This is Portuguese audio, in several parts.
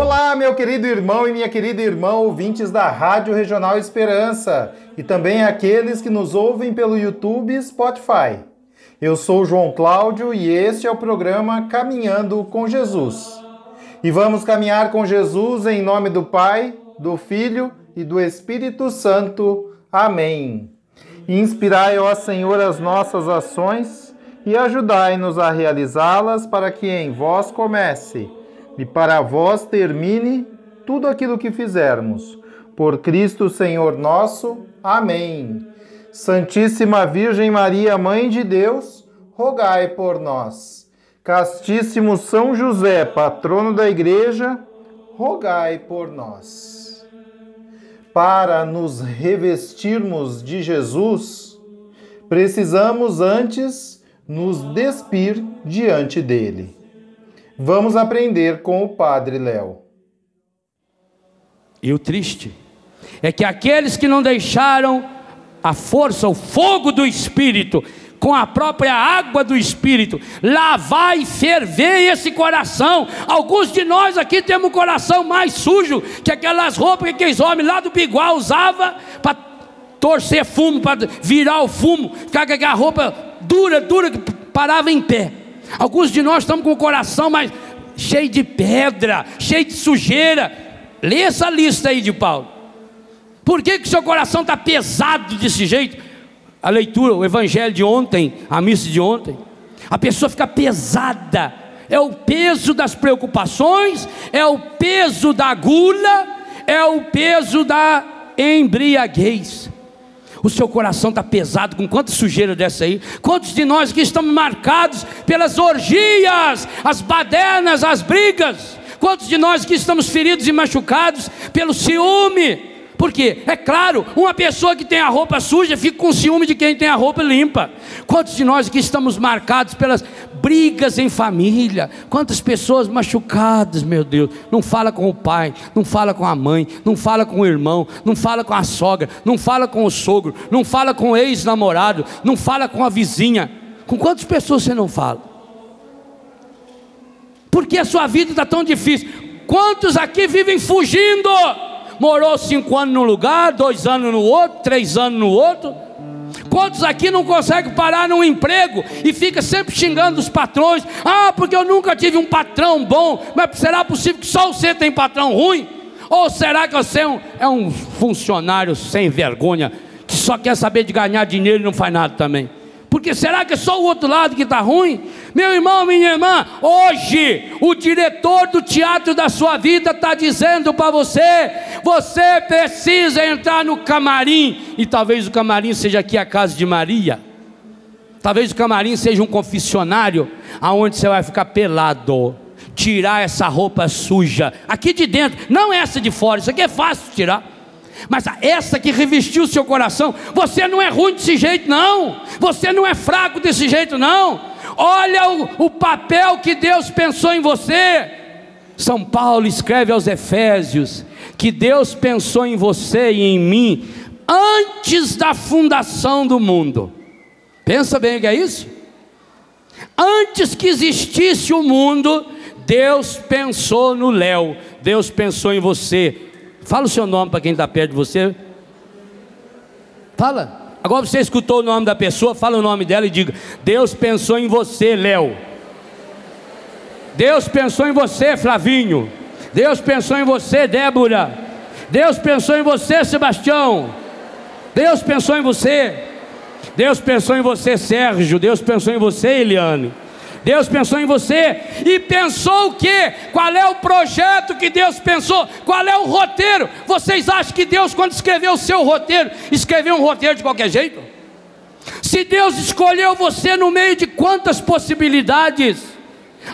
Olá, meu querido irmão e minha querida irmã, ouvintes da Rádio Regional Esperança e também aqueles que nos ouvem pelo YouTube e Spotify. Eu sou João Cláudio e este é o programa Caminhando com Jesus. E vamos caminhar com Jesus em nome do Pai, do Filho e do Espírito Santo. Amém. Inspirai, ó Senhor, as nossas ações e ajudai-nos a realizá-las para que em vós comece e para vós termine tudo aquilo que fizermos. Por Cristo Senhor nosso. Amém. Santíssima Virgem Maria, Mãe de Deus, rogai por nós. Castíssimo São José, patrono da Igreja, rogai por nós. Para nos revestirmos de Jesus, precisamos antes nos despir diante dele. Vamos aprender com o Padre Léo. E o triste é que aqueles que não deixaram a força, o fogo do Espírito, com a própria água do Espírito, lavar e ferver esse coração. Alguns de nós aqui temos um coração mais sujo que aquelas roupas que aqueles homens lá do Biguá usavam para torcer fumo, para virar o fumo, ficar com aquela roupa dura, dura, que parava em pé. Alguns de nós estamos com o coração mais cheio de pedra, cheio de sujeira. Lê essa lista aí de Paulo. Por que, que seu coração está pesado desse jeito? A leitura, o evangelho de ontem, a missa de ontem. A pessoa fica pesada. É o peso das preocupações, é o peso da gula, é o peso da embriaguez. O seu coração está pesado com quanta sujeira dessa aí? Quantos de nós aqui estamos marcados pelas orgias, as badernas, as brigas? Quantos de nós aqui estamos feridos e machucados pelo ciúme? Porque, é claro, uma pessoa que tem a roupa suja fica com ciúme de quem tem a roupa limpa. Quantos de nós aqui estamos marcados pelas brigas em família? Quantas pessoas machucadas, meu Deus? Não fala com o pai, não fala com a mãe, não fala com o irmão, não fala com a sogra, não fala com o sogro, não fala com o ex-namorado, não fala com a vizinha. Com quantas pessoas você não fala? Porque a sua vida está tão difícil. Quantos aqui vivem fugindo? Morou cinco anos num lugar, dois anos no outro, três anos no outro. Quantos aqui não conseguem parar num emprego e fica sempre xingando os patrões? Ah, porque eu nunca tive um patrão bom. Mas será possível que só você tem patrão ruim? Ou será que você é um, é um funcionário sem vergonha que só quer saber de ganhar dinheiro e não faz nada também? Porque será que é só o outro lado que está ruim? Meu irmão, minha irmã, hoje o diretor do teatro da sua vida está dizendo para você: você precisa entrar no camarim. E talvez o camarim seja aqui a casa de Maria. Talvez o camarim seja um confessionário, aonde você vai ficar pelado, tirar essa roupa suja aqui de dentro, não essa de fora. Isso aqui é fácil tirar. Mas essa que revestiu o seu coração, você não é ruim desse jeito, não. Você não é fraco desse jeito, não. Olha o, o papel que Deus pensou em você. São Paulo escreve aos Efésios que Deus pensou em você e em mim antes da fundação do mundo. Pensa bem o que é isso? Antes que existisse o mundo, Deus pensou no Léo, Deus pensou em você, Fala o seu nome para quem está perto de você. Fala. Agora você escutou o nome da pessoa, fala o nome dela e diga: Deus pensou em você, Léo. Deus pensou em você, Flavinho. Deus pensou em você, Débora. Deus pensou em você, Sebastião. Deus pensou em você. Deus pensou em você, Sérgio. Deus pensou em você, Eliane. Deus pensou em você e pensou o que? Qual é o projeto que Deus pensou? Qual é o roteiro? Vocês acham que Deus, quando escreveu o seu roteiro, escreveu um roteiro de qualquer jeito? Se Deus escolheu você no meio de quantas possibilidades,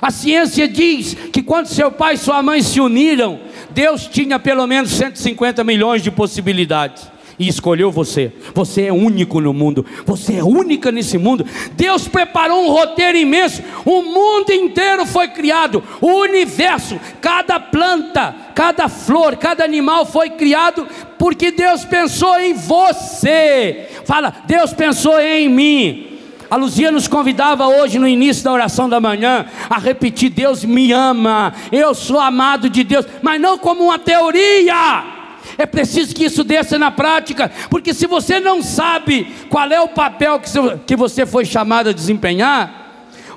a ciência diz que quando seu pai e sua mãe se uniram, Deus tinha pelo menos 150 milhões de possibilidades. E escolheu você. Você é único no mundo, você é única nesse mundo. Deus preparou um roteiro imenso. O mundo inteiro foi criado, o universo, cada planta, cada flor, cada animal foi criado porque Deus pensou em você. Fala, Deus pensou em mim. A Luzia nos convidava hoje, no início da oração da manhã, a repetir: Deus me ama, eu sou amado de Deus, mas não como uma teoria. É preciso que isso desça na prática, porque se você não sabe qual é o papel que você foi chamado a desempenhar,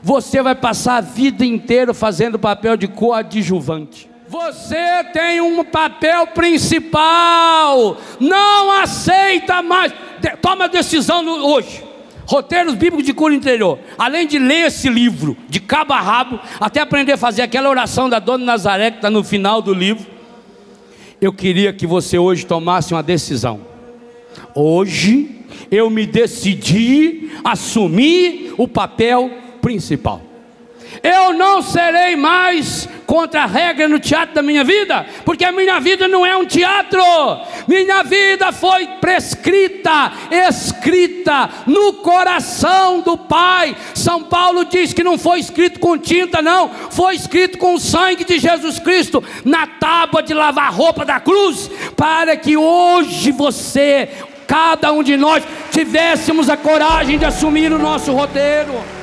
você vai passar a vida inteira fazendo o papel de coadjuvante. Você tem um papel principal, não aceita mais, toma decisão hoje. Roteiros Bíblicos de Cura Interior. Além de ler esse livro de cabo a rabo, até aprender a fazer aquela oração da Dona Nazaré que está no final do livro, eu queria que você hoje tomasse uma decisão. Hoje eu me decidi assumir o papel principal. Eu não serei mais contra a regra no teatro da minha vida, porque a minha vida não é um teatro. Minha vida foi prescrita, escrita no coração do Pai. São Paulo diz que não foi escrito com tinta, não, foi escrito com o sangue de Jesus Cristo na tábua de lavar roupa da cruz, para que hoje você, cada um de nós, tivéssemos a coragem de assumir o nosso roteiro.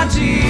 Santidade.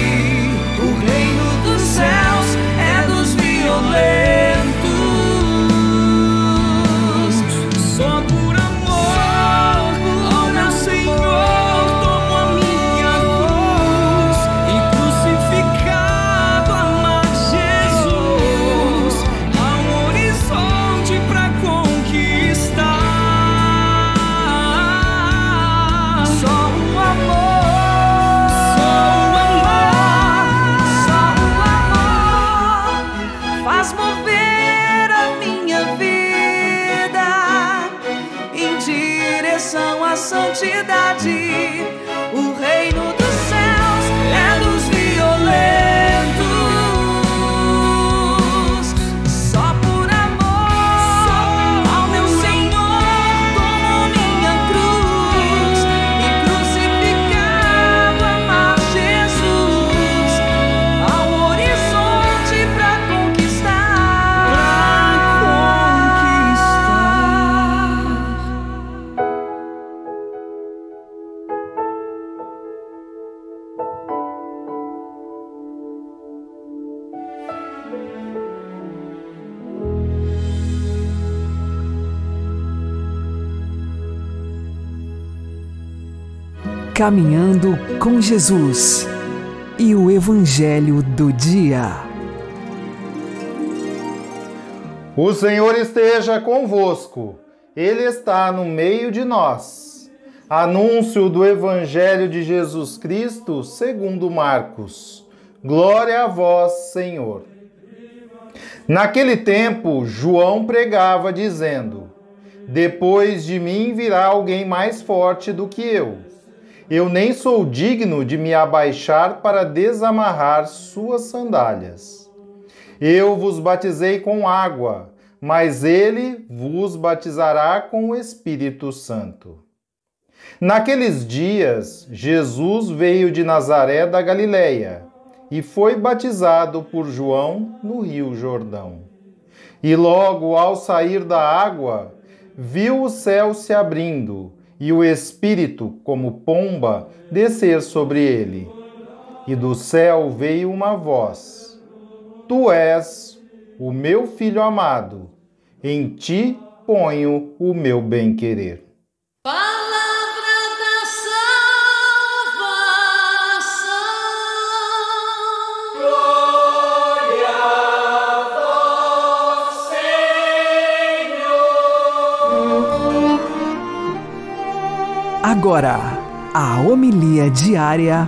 Caminhando com Jesus e o Evangelho do Dia. O Senhor esteja convosco, Ele está no meio de nós. Anúncio do Evangelho de Jesus Cristo segundo Marcos. Glória a vós, Senhor. Naquele tempo, João pregava, dizendo: Depois de mim virá alguém mais forte do que eu. Eu nem sou digno de me abaixar para desamarrar suas sandálias. Eu vos batizei com água, mas ele vos batizará com o Espírito Santo. Naqueles dias, Jesus veio de Nazaré da Galileia e foi batizado por João no Rio Jordão. E logo ao sair da água, viu o céu se abrindo e o Espírito, como pomba, descer sobre ele. E do céu veio uma voz: Tu és o meu filho amado, em ti ponho o meu bem-querer. Agora, a homilia diária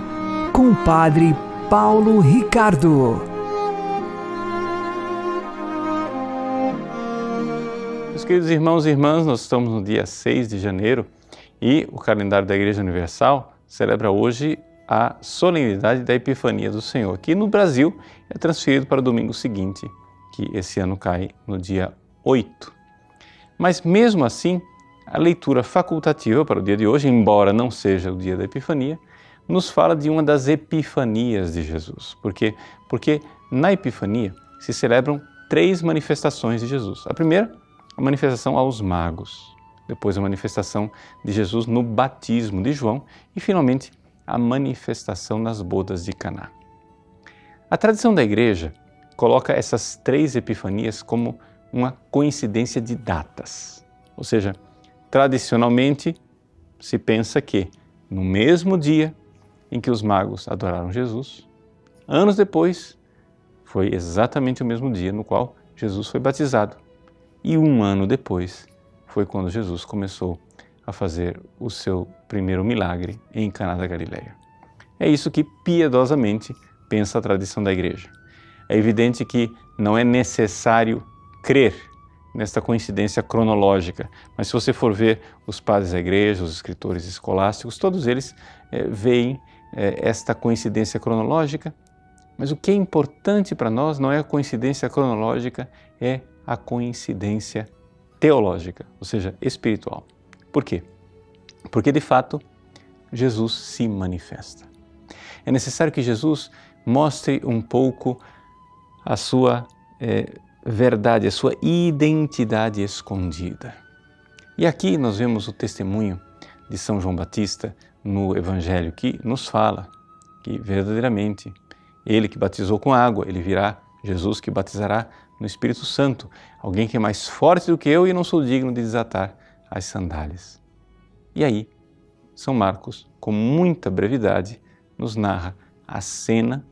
com o Padre Paulo Ricardo. Meus queridos irmãos e irmãs, nós estamos no dia 6 de janeiro e o calendário da Igreja Universal celebra hoje a solenidade da Epifania do Senhor, que no Brasil é transferido para o domingo seguinte, que esse ano cai no dia 8. Mas mesmo assim, a leitura facultativa para o dia de hoje, embora não seja o dia da Epifania, nos fala de uma das epifanias de Jesus. Por quê? Porque na Epifania se celebram três manifestações de Jesus. A primeira, a manifestação aos magos. Depois, a manifestação de Jesus no batismo de João. E, finalmente, a manifestação nas bodas de Caná. A tradição da Igreja coloca essas três epifanias como uma coincidência de datas. Ou seja, tradicionalmente se pensa que no mesmo dia em que os magos adoraram Jesus, anos depois, foi exatamente o mesmo dia no qual Jesus foi batizado. E um ano depois foi quando Jesus começou a fazer o seu primeiro milagre em Caná da Galileia. É isso que piedosamente pensa a tradição da igreja. É evidente que não é necessário crer nesta coincidência cronológica, mas se você for ver os padres da igreja, os escritores escolásticos, todos eles é, veem é, esta coincidência cronológica, mas o que é importante para nós não é a coincidência cronológica, é a coincidência teológica, ou seja, espiritual. Por quê? Porque de fato Jesus se manifesta. É necessário que Jesus mostre um pouco a sua é, verdade, a sua identidade escondida. E aqui nós vemos o testemunho de São João Batista no Evangelho que nos fala que verdadeiramente ele que batizou com água, ele virá Jesus que batizará no Espírito Santo, alguém que é mais forte do que eu e não sou digno de desatar as sandálias. E aí, São Marcos, com muita brevidade, nos narra a cena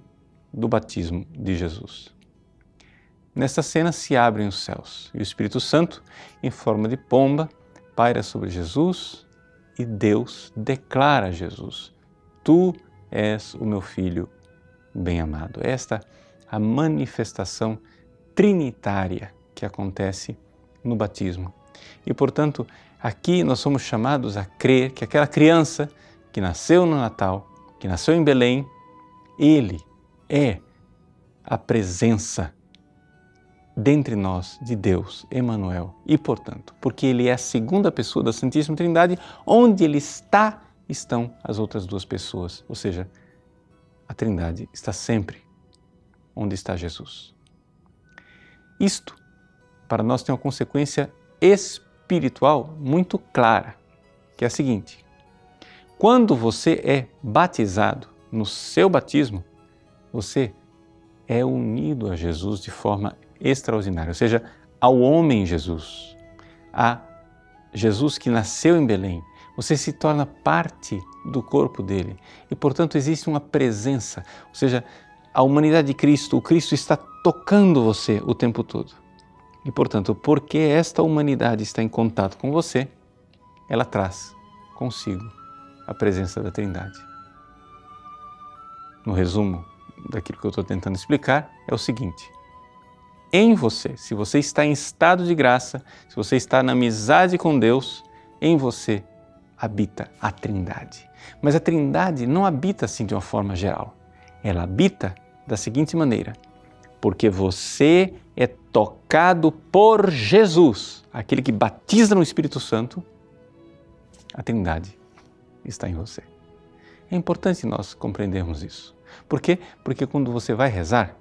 do batismo de Jesus. Nesta cena se abrem os céus e o Espírito Santo, em forma de pomba, paira sobre Jesus e Deus declara a Jesus: Tu és o meu filho bem-amado. Esta a manifestação trinitária que acontece no batismo. E, portanto, aqui nós somos chamados a crer que aquela criança que nasceu no Natal, que nasceu em Belém, ele é a presença dentre nós de Deus, Emanuel. E, portanto, porque ele é a segunda pessoa da Santíssima Trindade, onde ele está, estão as outras duas pessoas. Ou seja, a Trindade está sempre onde está Jesus. Isto, para nós, tem uma consequência espiritual muito clara, que é a seguinte: quando você é batizado no seu batismo, você é unido a Jesus de forma extraordinária, ou seja, ao homem Jesus, a Jesus que nasceu em Belém. Você se torna parte do corpo dele. E, portanto, existe uma presença, ou seja, a humanidade de Cristo, o Cristo está tocando você o tempo todo. E, portanto, porque esta humanidade está em contato com você, ela traz consigo a presença da Trindade. No resumo daquilo que eu estou tentando explicar, é o seguinte: em você, se você está em estado de graça, se você está na amizade com Deus, em você habita a Trindade. Mas a Trindade não habita assim de uma forma geral. Ela habita da seguinte maneira: porque você é tocado por Jesus, aquele que batiza no Espírito Santo, a Trindade está em você. É importante nós compreendermos isso. Por quê? Porque quando você vai rezar,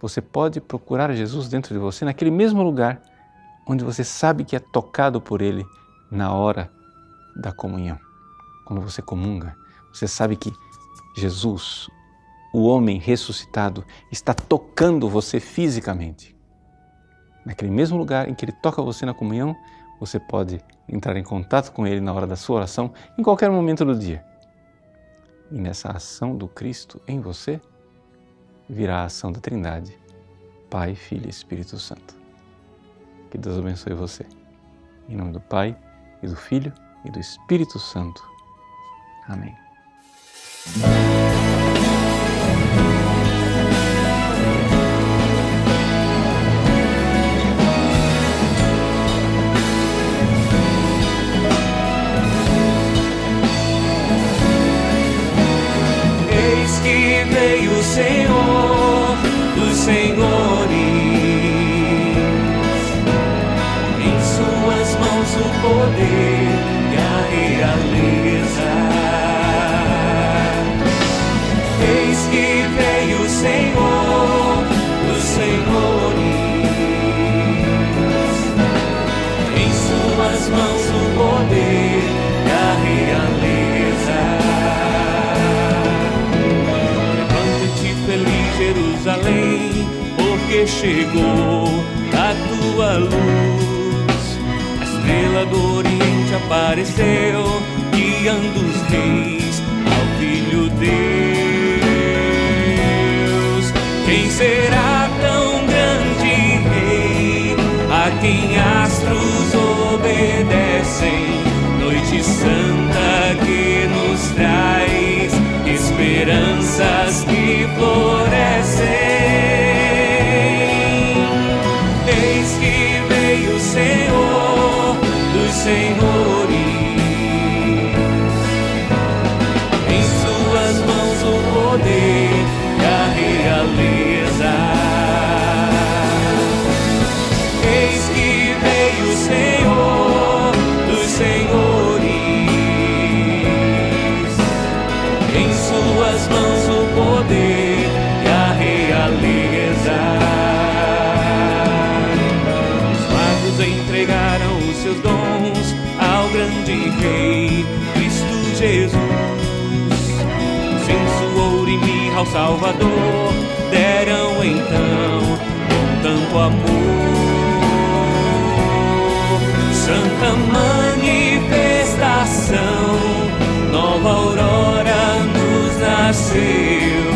você pode procurar Jesus dentro de você, naquele mesmo lugar onde você sabe que é tocado por Ele na hora da comunhão. Quando você comunga, você sabe que Jesus, o homem ressuscitado, está tocando você fisicamente. Naquele mesmo lugar em que Ele toca você na comunhão, você pode entrar em contato com Ele na hora da sua oração, em qualquer momento do dia. E nessa ação do Cristo em você, virá a ação da Trindade, Pai, Filho e Espírito Santo. Que Deus abençoe você. Em nome do Pai, e do Filho, e do Espírito Santo. Amém. Quem será tão grande rei, a quem astros obedecem? Noite santa que nos traz esperanças que florescem. Ao Salvador deram então com tanto amor. Santa manifestação, nova aurora nos nasceu.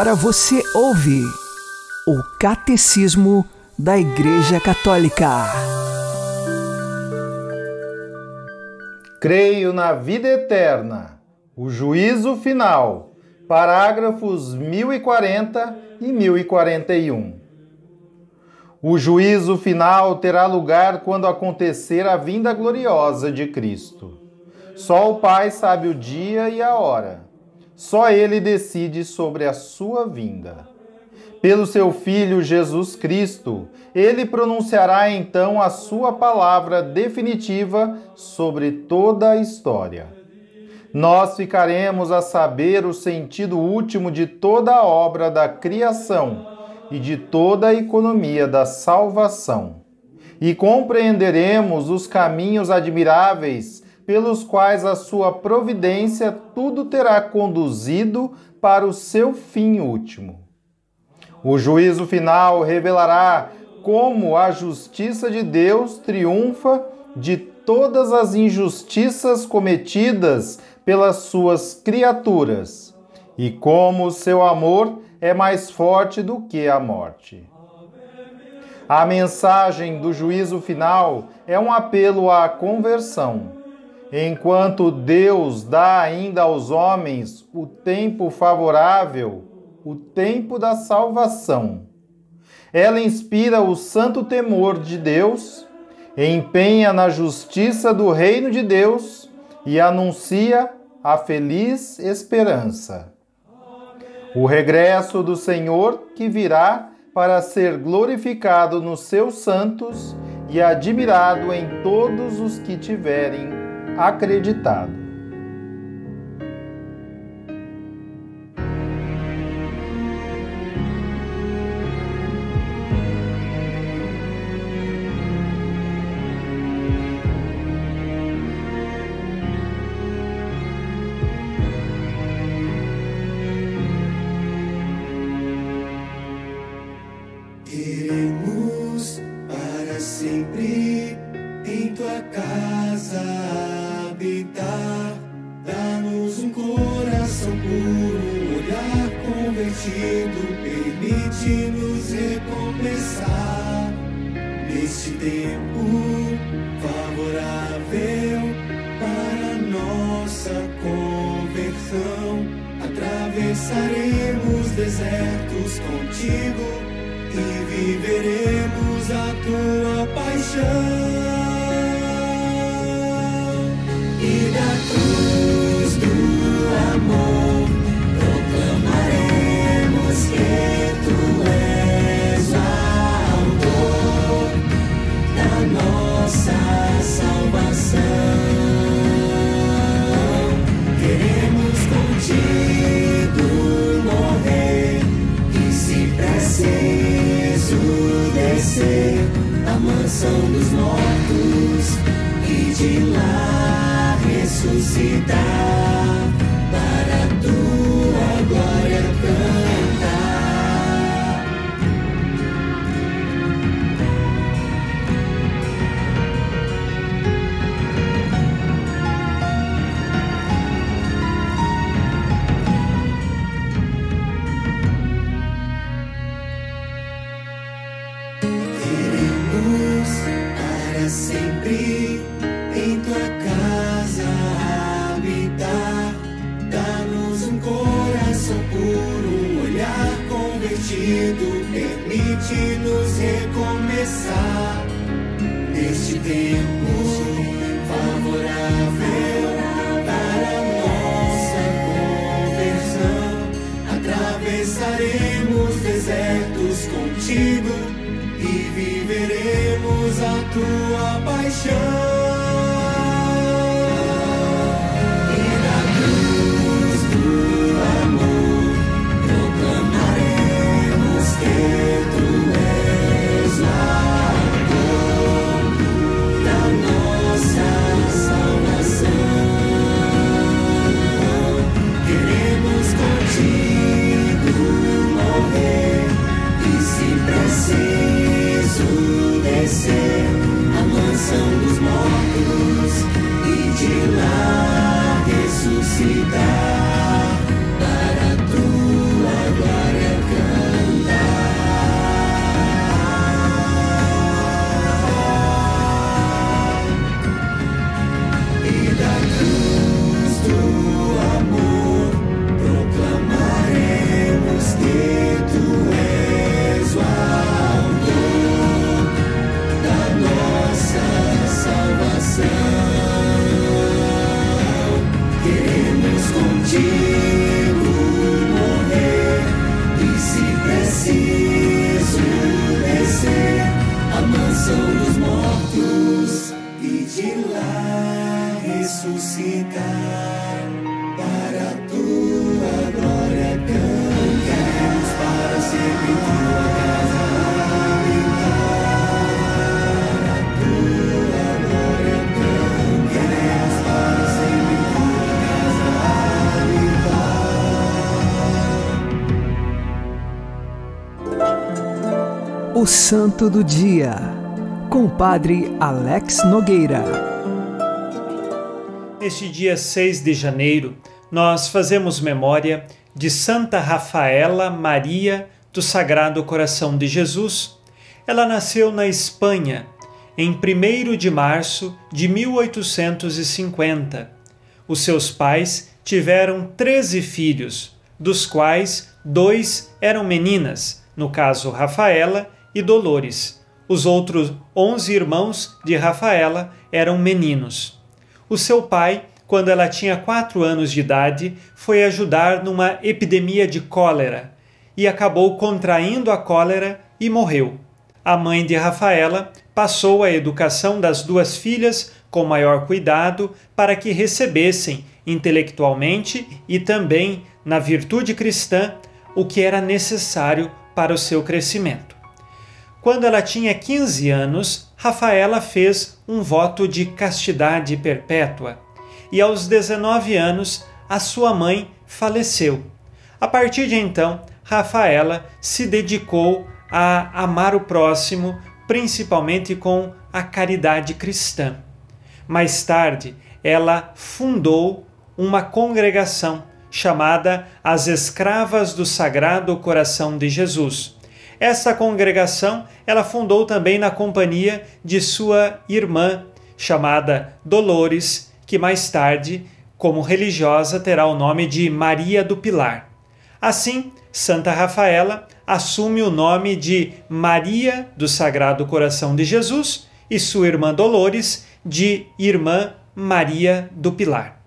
Agora você ouve o Catecismo da Igreja Católica. Creio na vida eterna, o juízo final. Parágrafos 1040 e 1041. O juízo final terá lugar quando acontecer a vinda gloriosa de Cristo. Só o Pai sabe o dia e a hora. Só ele decide sobre a sua vinda. Pelo seu Filho Jesus Cristo, ele pronunciará então a sua palavra definitiva sobre toda a história. Nós ficaremos a saber o sentido último de toda a obra da criação e de toda a economia da salvação. E compreenderemos os caminhos admiráveis pelos quais a sua providência tudo terá conduzido para o seu fim último. O juízo final revelará como a justiça de Deus triunfa de todas as injustiças cometidas pelas suas criaturas e como o seu amor é mais forte do que a morte. A mensagem do juízo final é um apelo à conversão enquanto Deus dá ainda aos homens o tempo favorável, o tempo da salvação. Ela inspira o santo temor de Deus, empenha na justiça do reino de Deus e anuncia a feliz esperança. O regresso do Senhor que virá para ser glorificado nos seus santos e admirado em todos os que tiverem acreditado. O Santo do Dia, com o Padre Alex Nogueira. Neste dia 6 de janeiro, nós fazemos memória de Santa Rafaela Maria do Sagrado Coração de Jesus. Ela nasceu na Espanha em 1 de março de 1850. Os seus pais tiveram 13 filhos, dos quais dois eram meninas, no caso Rafaela e Dolores. Os outros 11 irmãos de Rafaela eram meninos. O seu pai, quando ela tinha quatro anos de idade, foi ajudar numa epidemia de cólera e acabou contraindo a cólera e morreu. A mãe de Rafaela passou a educação das duas filhas com maior cuidado para que recebessem intelectualmente e também na virtude cristã o que era necessário para o seu crescimento. Quando ela tinha 15 anos, Rafaela fez um voto de castidade perpétua e aos 19 anos a sua mãe faleceu. A partir de então, Rafaela se dedicou a amar o próximo, principalmente com a caridade cristã. Mais tarde, ela fundou uma congregação chamada As Escravas do Sagrado Coração de Jesus. Essa congregação ela fundou também na companhia de sua irmã, chamada Dolores, que mais tarde, como religiosa, terá o nome de Maria do Pilar. Assim, Santa Rafaela assume o nome de Maria do Sagrado Coração de Jesus e sua irmã Dolores de Irmã Maria do Pilar.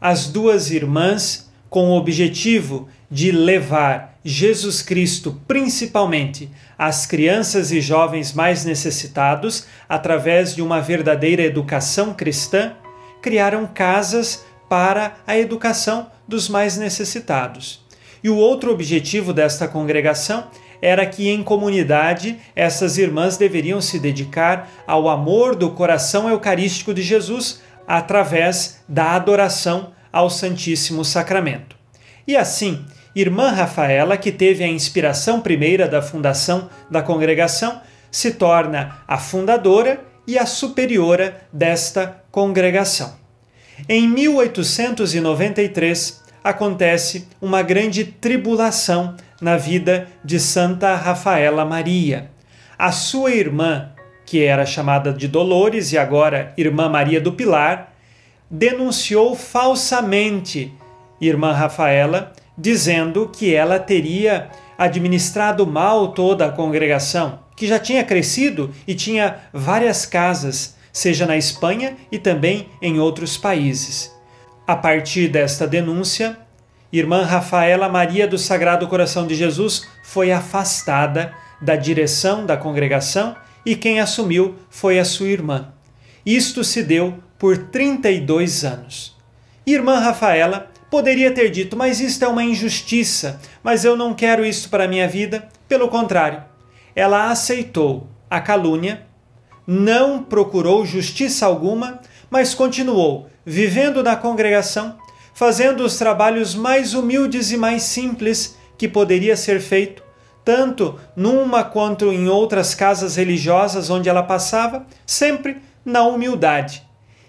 As duas irmãs, com o objetivo de levar Jesus Cristo principalmente às crianças e jovens mais necessitados, através de uma verdadeira educação cristã, criaram casas para a educação dos mais necessitados. E o outro objetivo desta congregação era que em comunidade essas irmãs deveriam se dedicar ao amor do coração eucarístico de Jesus através da adoração ao Santíssimo Sacramento. E assim, irmã Rafaela, que teve a inspiração primeira da fundação da congregação, se torna a fundadora e a superiora desta congregação. Em 1893, acontece uma grande tribulação na vida de Santa Rafaela Maria. A sua irmã, que era chamada de Dolores e agora Irmã Maria do Pilar, denunciou falsamente Irmã Rafaela, dizendo que ela teria administrado mal toda a congregação, que já tinha crescido e tinha várias casas, seja na Espanha e também em outros países. A partir desta denúncia, irmã Rafaela Maria do Sagrado Coração de Jesus foi afastada da direção da congregação e quem assumiu foi a sua irmã. Isto se deu por 32 anos. Irmã Rafaela poderia ter dito: Mas isto é uma injustiça, mas eu não quero isso para a minha vida. Pelo contrário, ela aceitou a calúnia, não procurou justiça alguma, mas continuou vivendo na congregação, fazendo os trabalhos mais humildes e mais simples que poderia ser feito, tanto numa quanto em outras casas religiosas onde ela passava, sempre na humildade.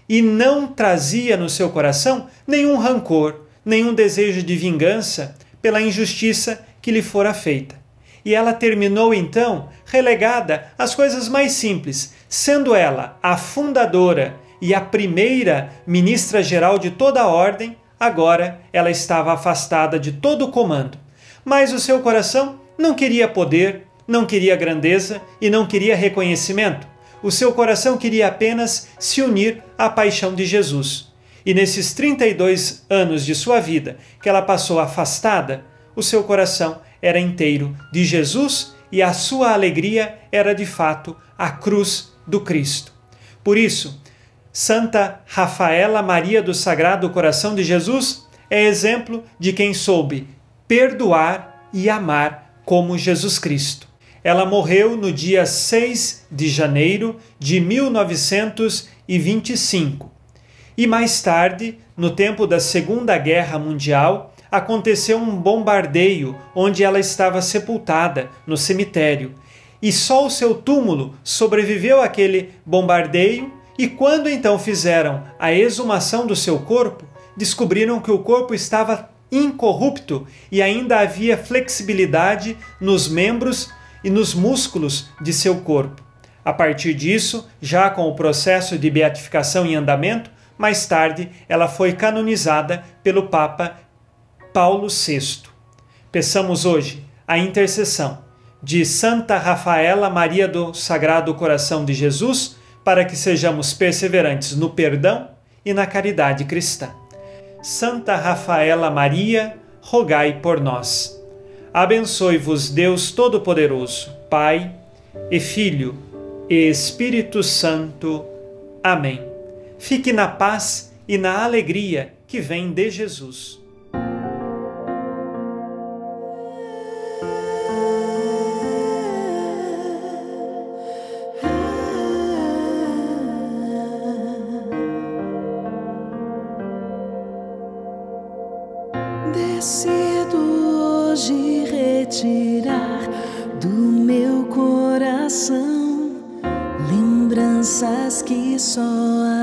E não trazia no seu coração nenhum rancor, nenhum desejo de vingança pela injustiça que lhe fora feita. E ela terminou então relegada às coisas mais simples, sendo ela a fundadora e a primeira ministra-geral de toda a ordem, agora ela estava afastada de todo o comando. Mas o seu coração não queria poder, não queria grandeza e não queria reconhecimento. O seu coração queria apenas se unir à paixão de Jesus. E nesses 32 anos de sua vida que ela passou afastada, o seu coração era inteiro de Jesus e a sua alegria era de fato a cruz do Cristo. Por isso, Santa Rafaela Maria do Sagrado Coração de Jesus é exemplo de quem soube perdoar e amar como Jesus Cristo. Ela morreu no dia 6 de janeiro de 1925. E mais tarde, no tempo da Segunda Guerra Mundial, aconteceu um bombardeio onde ela estava sepultada no cemitério. e só o seu túmulo sobreviveu àquele bombardeio. E quando então fizeram a exumação do seu corpo, descobriram que o corpo estava incorrupto e ainda havia flexibilidade nos membros e nos músculos de seu corpo. A partir disso, já com o processo de beatificação em andamento, mais tarde ela foi canonizada pelo Papa Paulo VI. Peçamos hoje a intercessão de Santa Rafaela Maria do Sagrado Coração de Jesus para que sejamos perseverantes no perdão e na caridade cristã. Santa Rafaela Maria, rogai por nós. Abençoe-vos Deus Todo-Poderoso, Pai e Filho e Espírito Santo. Amém. Fique na paz e na alegria que vem de Jesus. Decido hoje retirar do meu coração lembranças que só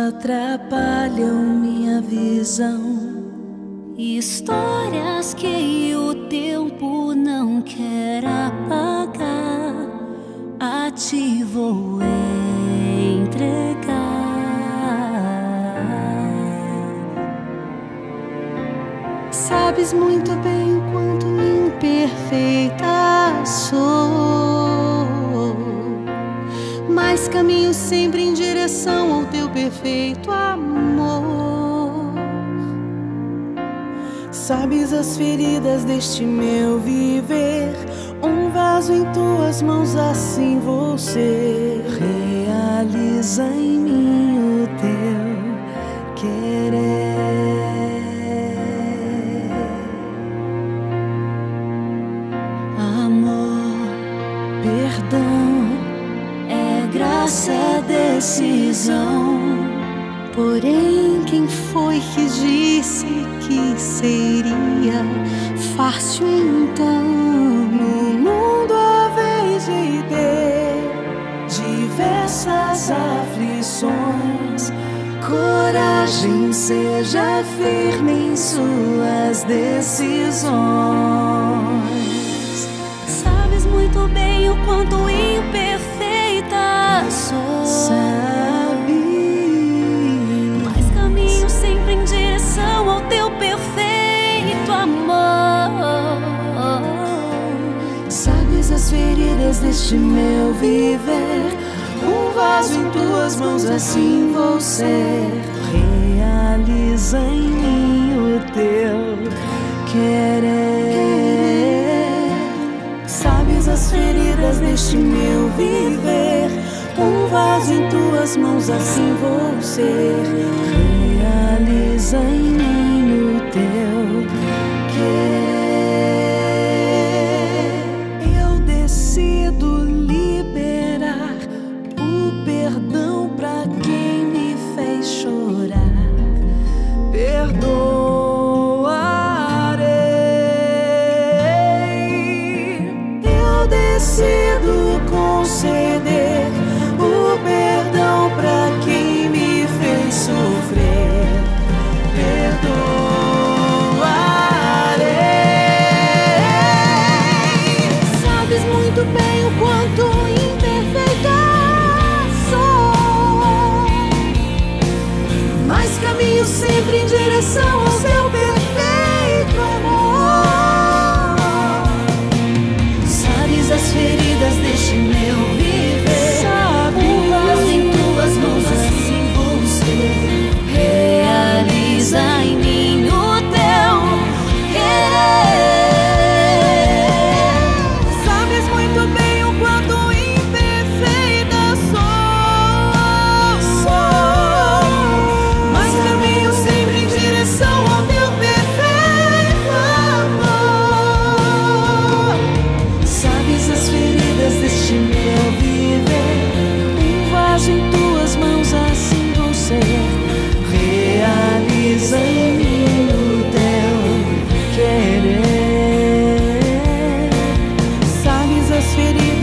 atrapalham minha visão. Histórias que o tempo não quer apagar, a ti vou entregar. Sabes muito bem sempre em direção ao teu perfeito amor. Sabes as feridas deste meu viver, um vaso em tuas mãos, assim ser. Realiza em mim o teu querer. Decisão. Porém, quem foi que disse que seria fácil então? No mundo a vez de ter diversas aflições, coragem, seja firme em suas decisões. Sabes muito bem o quanto imperfeita sou. Feridas deste meu viver. Um vaso em tuas mãos, assim vou ser. Realiza em mim o teu querer. Sabes as feridas deste meu viver. Um vaso em tuas mãos, assim vou ser. Realiza em mim o teu Eu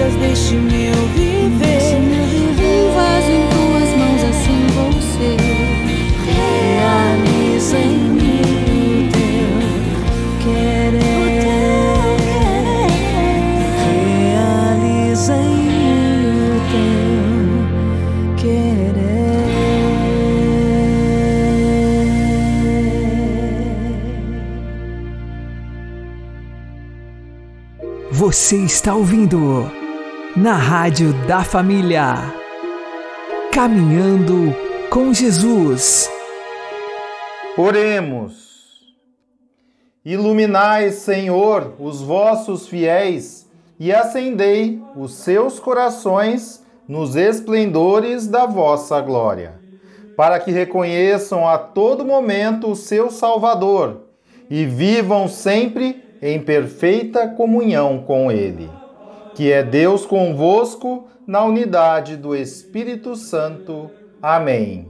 estradas deste meu viver. Um vaso em tuas mãos, assim vou ser. Realiza em mim o teu querer. Realiza em mim o teu querer. Você está ouvindo? Na Rádio da Família. Caminhando com Jesus. Oremos. Iluminai, Senhor, os vossos fiéis e acendei os seus corações nos esplendores da vossa glória, para que reconheçam a todo momento o seu Salvador e vivam sempre em perfeita comunhão com Ele, que é Deus convosco na unidade do Espírito Santo. Amém.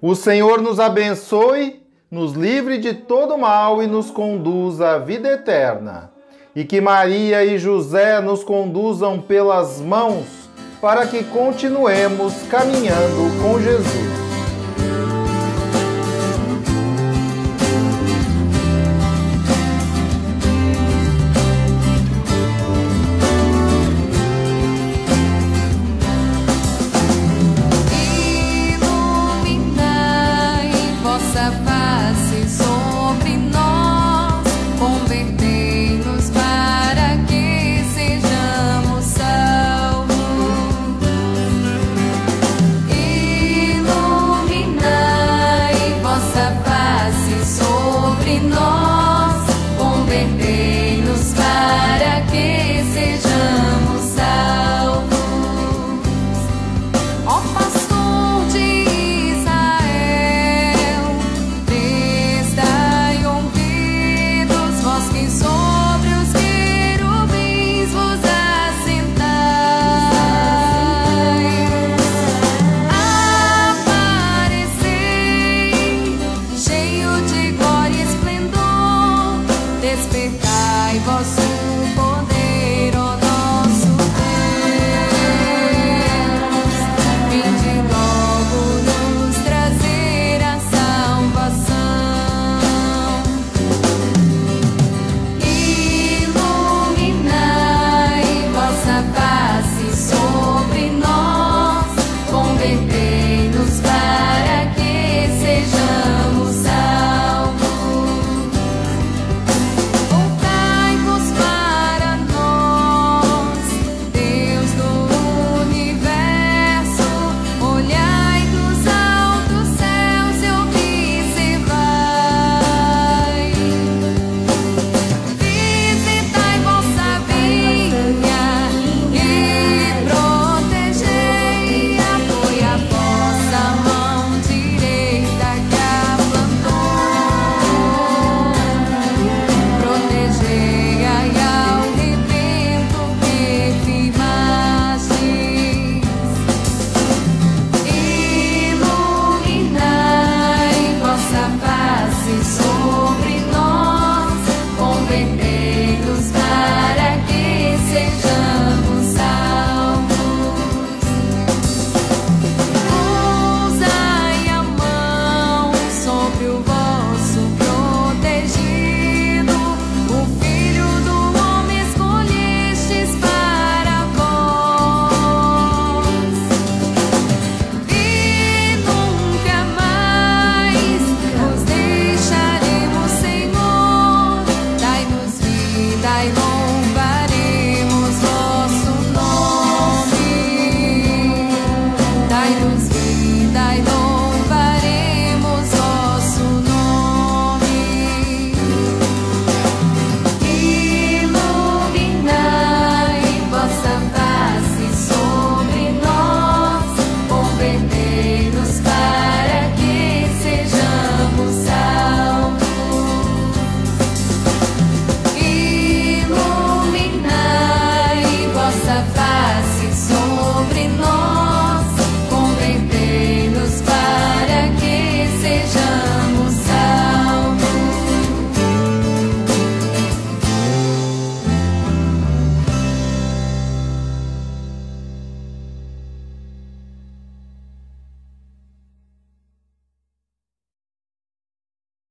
O Senhor nos abençoe, nos livre de todo mal e nos conduza à vida eterna. E que Maria e José nos conduzam pelas mãos para que continuemos caminhando com Jesus.